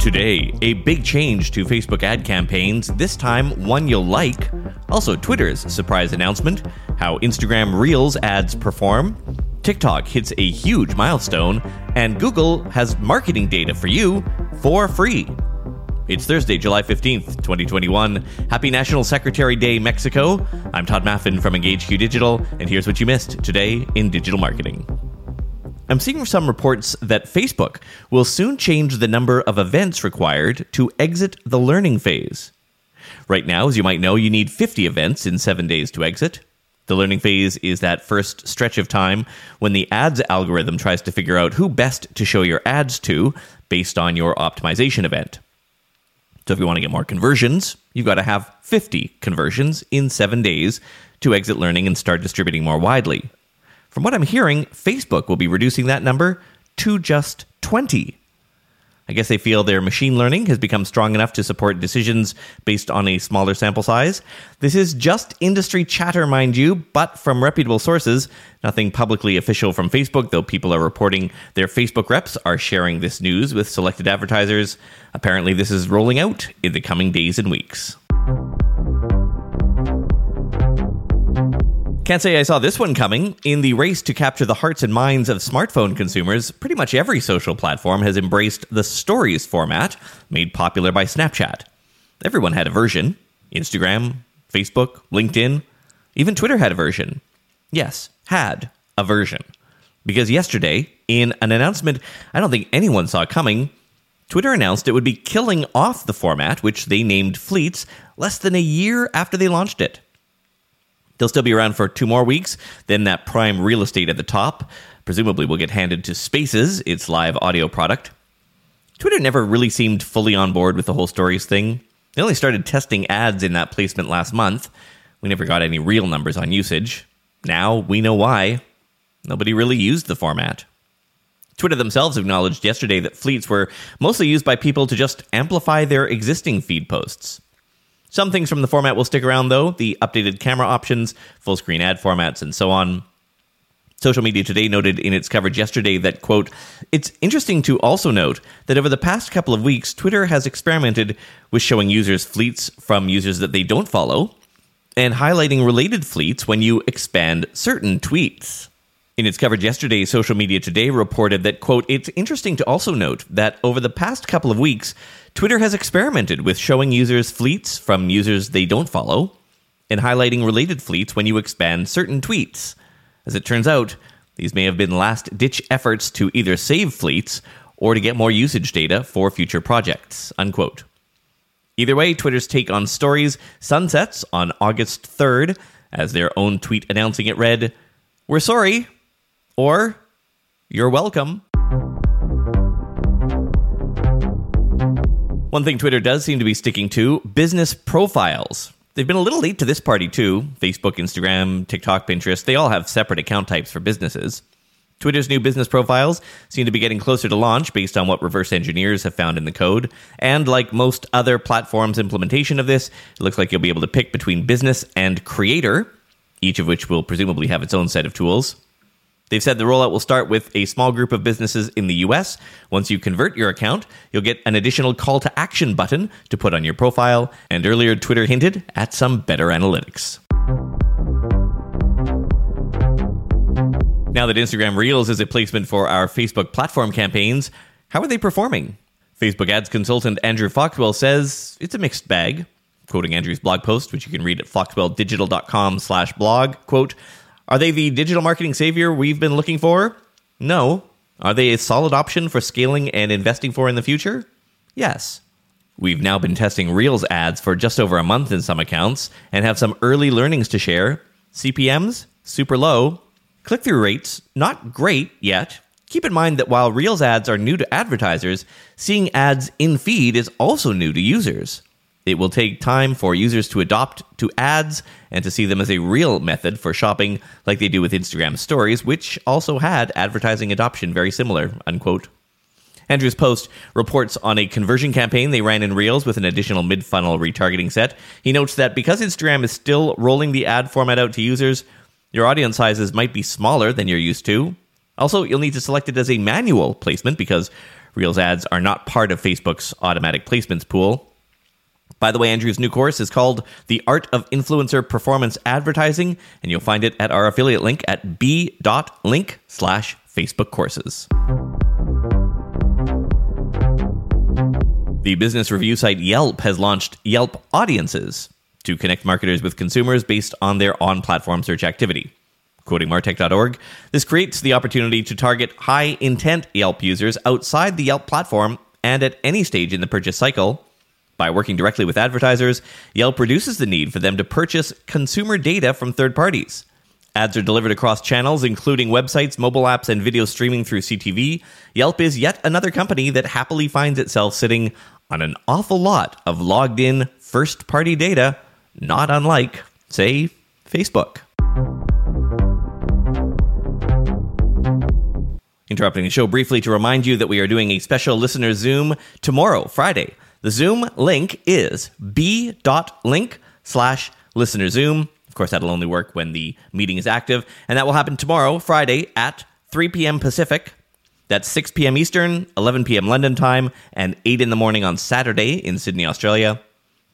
Today, a big change to Facebook ad campaigns, this time one you'll like. Also, Twitter's surprise announcement, how Instagram Reels ads perform. TikTok hits a huge milestone, and Google has marketing data for you for free. It's Thursday, July 15th, 2021. Happy National Secretary Day, Mexico. I'm Tod Maffin from EngageQ Digital, and here's what you missed today in digital marketing. I'm seeing some reports that Facebook will soon change the number of events required to exit the learning phase. Right now, as you might know, you need 50 events in seven days to exit. The learning phase is that first stretch of time when the ads algorithm tries to figure out who best to show your ads to based on your optimization event. So, if you want to get more conversions, you've got to have 50 conversions in seven days to exit learning and start distributing more widely. From what I'm hearing, Facebook will be reducing that number to just 20. I guess they feel their machine learning has become strong enough to support decisions based on a smaller sample size. This is just industry chatter, mind you, but from reputable sources. Nothing publicly official from Facebook, though people are reporting their Facebook reps are sharing this news with selected advertisers. Apparently, this is rolling out in the coming days and weeks. Can't say I saw this one coming. In the race to capture the hearts and minds of smartphone consumers, pretty much every social platform has embraced the stories format, made popular by Snapchat. Everyone had a version Instagram, Facebook, LinkedIn, even Twitter had a version. Yes, had a version. Because yesterday, in an announcement I don't think anyone saw coming, Twitter announced it would be killing off the format, which they named Fleets, less than a year after they launched it. They'll still be around for two more weeks. Then that prime real estate at the top presumably will get handed to Spaces, its live audio product. Twitter never really seemed fully on board with the whole stories thing. They only started testing ads in that placement last month. We never got any real numbers on usage. Now we know why. Nobody really used the format. Twitter themselves acknowledged yesterday that fleets were mostly used by people to just amplify their existing feed posts. Some things from the format will stick around, though the updated camera options, full screen ad formats, and so on. Social Media Today noted in its coverage yesterday that, quote, it's interesting to also note that over the past couple of weeks, Twitter has experimented with showing users fleets from users that they don't follow and highlighting related fleets when you expand certain tweets. In its coverage yesterday, Social Media Today reported that, quote, it's interesting to also note that over the past couple of weeks, Twitter has experimented with showing users fleets from users they don't follow and highlighting related fleets when you expand certain tweets. As it turns out, these may have been last ditch efforts to either save fleets or to get more usage data for future projects. Unquote. Either way, Twitter's take on stories sunsets on August 3rd, as their own tweet announcing it read, We're sorry, or you're welcome. One thing Twitter does seem to be sticking to business profiles. They've been a little late to this party, too. Facebook, Instagram, TikTok, Pinterest, they all have separate account types for businesses. Twitter's new business profiles seem to be getting closer to launch based on what reverse engineers have found in the code. And like most other platforms' implementation of this, it looks like you'll be able to pick between business and creator, each of which will presumably have its own set of tools. They've said the rollout will start with a small group of businesses in the US. Once you convert your account, you'll get an additional call to action button to put on your profile, and earlier Twitter hinted at some better analytics. Now that Instagram Reels is a placement for our Facebook platform campaigns, how are they performing? Facebook ads consultant Andrew Foxwell says it's a mixed bag. Quoting Andrew's blog post, which you can read at foxwelldigital.com slash blog, quote, are they the digital marketing savior we've been looking for? No. Are they a solid option for scaling and investing for in the future? Yes. We've now been testing Reels ads for just over a month in some accounts and have some early learnings to share. CPMs, super low. Click through rates, not great yet. Keep in mind that while Reels ads are new to advertisers, seeing ads in feed is also new to users. It will take time for users to adopt to ads and to see them as a real method for shopping, like they do with Instagram stories, which also had advertising adoption very similar. Unquote. Andrew's post reports on a conversion campaign they ran in Reels with an additional mid funnel retargeting set. He notes that because Instagram is still rolling the ad format out to users, your audience sizes might be smaller than you're used to. Also, you'll need to select it as a manual placement because Reels ads are not part of Facebook's automatic placements pool. By the way, Andrew's new course is called The Art of Influencer Performance Advertising, and you'll find it at our affiliate link at b.link slash Facebook courses. The business review site Yelp has launched Yelp Audiences to connect marketers with consumers based on their on platform search activity. Quoting Martech.org, this creates the opportunity to target high intent Yelp users outside the Yelp platform and at any stage in the purchase cycle by working directly with advertisers, Yelp reduces the need for them to purchase consumer data from third parties. Ads are delivered across channels, including websites, mobile apps, and video streaming through CTV. Yelp is yet another company that happily finds itself sitting on an awful lot of logged in first party data, not unlike, say, Facebook. Interrupting the show briefly to remind you that we are doing a special listener Zoom tomorrow, Friday, the Zoom link is b.link slash listener Zoom. Of course, that'll only work when the meeting is active, and that will happen tomorrow, Friday, at 3 p.m. Pacific. That's 6 p.m. Eastern, 11 p.m. London time, and 8 in the morning on Saturday in Sydney, Australia.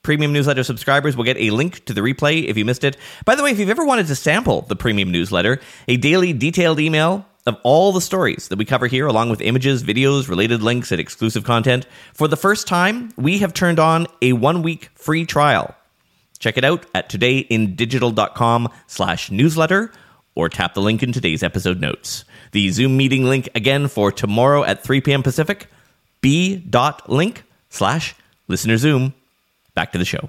Premium newsletter subscribers will get a link to the replay if you missed it. By the way, if you've ever wanted to sample the premium newsletter, a daily detailed email of all the stories that we cover here, along with images, videos, related links, and exclusive content. For the first time, we have turned on a one week free trial. Check it out at todayindigital.com slash newsletter or tap the link in today's episode notes. The Zoom meeting link again for tomorrow at 3 p.m. Pacific, b.link slash listener Zoom. Back to the show.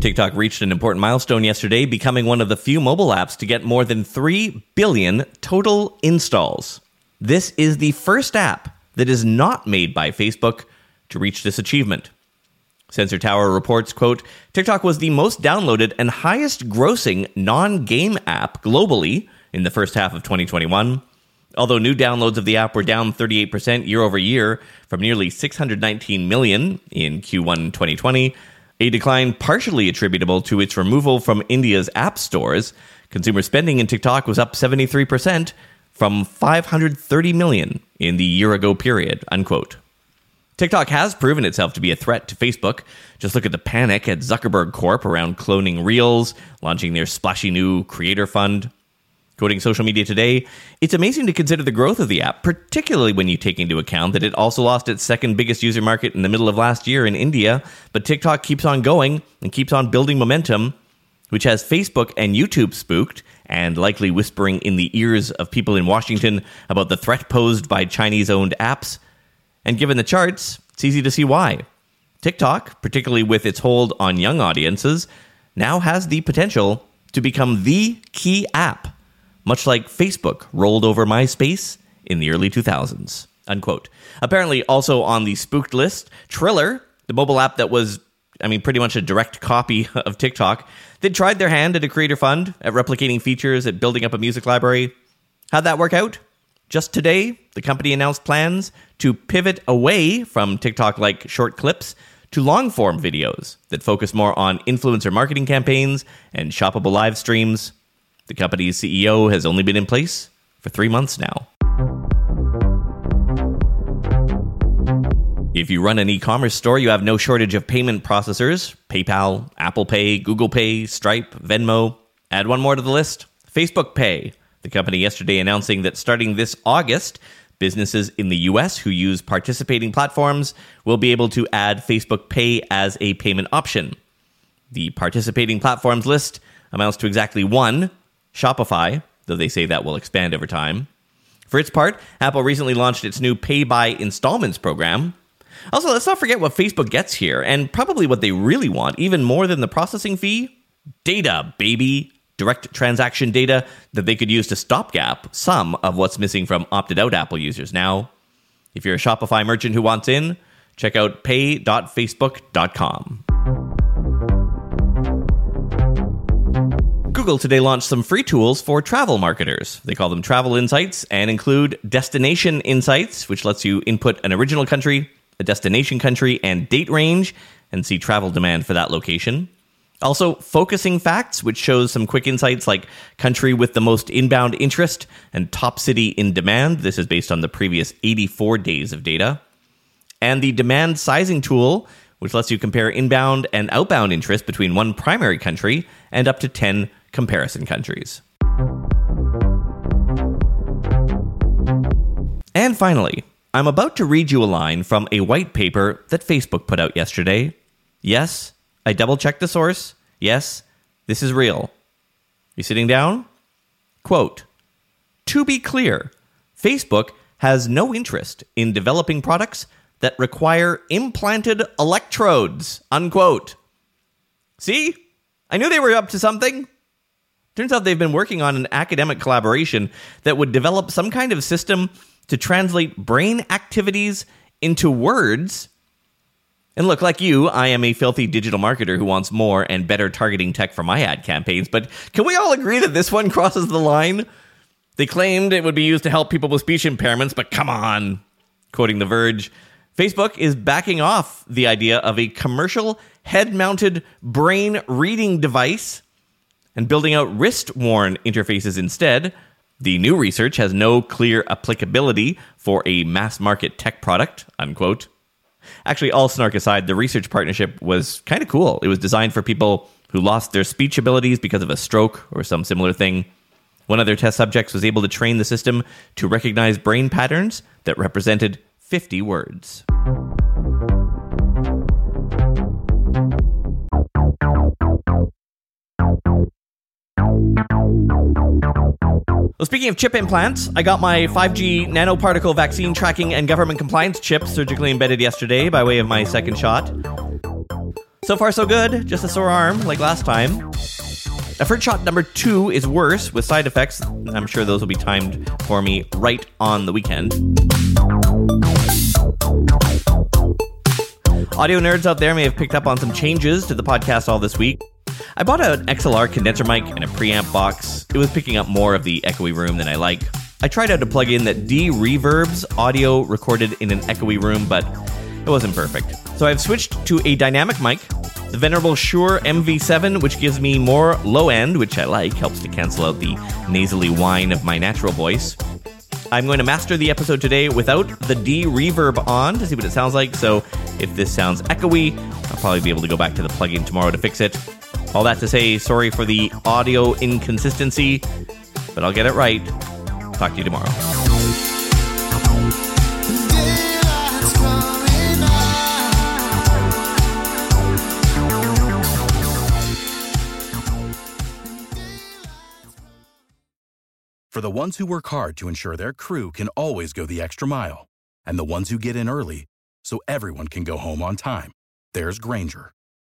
TikTok reached an important milestone yesterday, becoming one of the few mobile apps to get more than 3 billion total installs. This is the first app that is not made by Facebook to reach this achievement. Sensor Tower reports, quote, TikTok was the most downloaded and highest grossing non-game app globally in the first half of 2021. Although new downloads of the app were down 38% year over year from nearly 619 million in Q1 2020 a decline partially attributable to its removal from India's app stores. Consumer spending in TikTok was up 73% from 530 million in the year ago period, unquote. TikTok has proven itself to be a threat to Facebook. Just look at the panic at Zuckerberg Corp around cloning Reels, launching their splashy new creator fund. Quoting Social Media Today, it's amazing to consider the growth of the app, particularly when you take into account that it also lost its second biggest user market in the middle of last year in India. But TikTok keeps on going and keeps on building momentum, which has Facebook and YouTube spooked and likely whispering in the ears of people in Washington about the threat posed by Chinese owned apps. And given the charts, it's easy to see why. TikTok, particularly with its hold on young audiences, now has the potential to become the key app much like Facebook rolled over MySpace in the early 2000s. Unquote. Apparently, also on the spooked list, Triller, the mobile app that was, I mean, pretty much a direct copy of TikTok, they tried their hand at a creator fund, at replicating features, at building up a music library. How'd that work out? Just today, the company announced plans to pivot away from TikTok like short clips to long form videos that focus more on influencer marketing campaigns and shoppable live streams. The company's CEO has only been in place for three months now. If you run an e commerce store, you have no shortage of payment processors PayPal, Apple Pay, Google Pay, Stripe, Venmo. Add one more to the list Facebook Pay. The company yesterday announcing that starting this August, businesses in the US who use participating platforms will be able to add Facebook Pay as a payment option. The participating platforms list amounts to exactly one Shopify, though they say that will expand over time. For its part, Apple recently launched its new Pay by Installments program. Also, let's not forget what Facebook gets here, and probably what they really want, even more than the processing fee data, baby. Direct transaction data that they could use to stopgap some of what's missing from opted out Apple users now. If you're a Shopify merchant who wants in, check out pay.facebook.com. Google today launched some free tools for travel marketers. They call them Travel Insights and include Destination Insights, which lets you input an original country, a destination country, and date range and see travel demand for that location. Also, Focusing Facts, which shows some quick insights like country with the most inbound interest and top city in demand. This is based on the previous 84 days of data. And the Demand Sizing Tool, which lets you compare inbound and outbound interest between one primary country and up to 10 comparison countries. And finally, I'm about to read you a line from a white paper that Facebook put out yesterday. Yes, I double checked the source. Yes, this is real. You sitting down? Quote To be clear, Facebook has no interest in developing products that require implanted electrodes. Unquote. See? I knew they were up to something. Turns out they've been working on an academic collaboration that would develop some kind of system to translate brain activities into words. And look, like you, I am a filthy digital marketer who wants more and better targeting tech for my ad campaigns, but can we all agree that this one crosses the line? They claimed it would be used to help people with speech impairments, but come on. Quoting The Verge, Facebook is backing off the idea of a commercial head mounted brain reading device and building out wrist worn interfaces instead. The new research has no clear applicability for a mass market tech product, unquote. Actually, all snark aside, the research partnership was kind of cool. It was designed for people who lost their speech abilities because of a stroke or some similar thing. One of their test subjects was able to train the system to recognize brain patterns that represented 50 words. Well, speaking of chip implants, I got my 5G nanoparticle vaccine tracking and government compliance chip surgically embedded yesterday by way of my second shot. So far, so good. Just a sore arm, like last time. A first shot number two is worse with side effects. I'm sure those will be timed for me right on the weekend. Audio nerds out there may have picked up on some changes to the podcast all this week. I bought an XLR condenser mic and a preamp box. It was picking up more of the echoey room than I like. I tried out a plugin that de-reverbs audio recorded in an echoey room, but it wasn't perfect. So I've switched to a dynamic mic, the venerable Shure MV7, which gives me more low end, which I like, helps to cancel out the nasally whine of my natural voice. I'm going to master the episode today without the D reverb on to see what it sounds like. So if this sounds echoey, I'll probably be able to go back to the plugin tomorrow to fix it. All that to say, sorry for the audio inconsistency, but I'll get it right. Talk to you tomorrow. For the ones who work hard to ensure their crew can always go the extra mile, and the ones who get in early so everyone can go home on time, there's Grainger,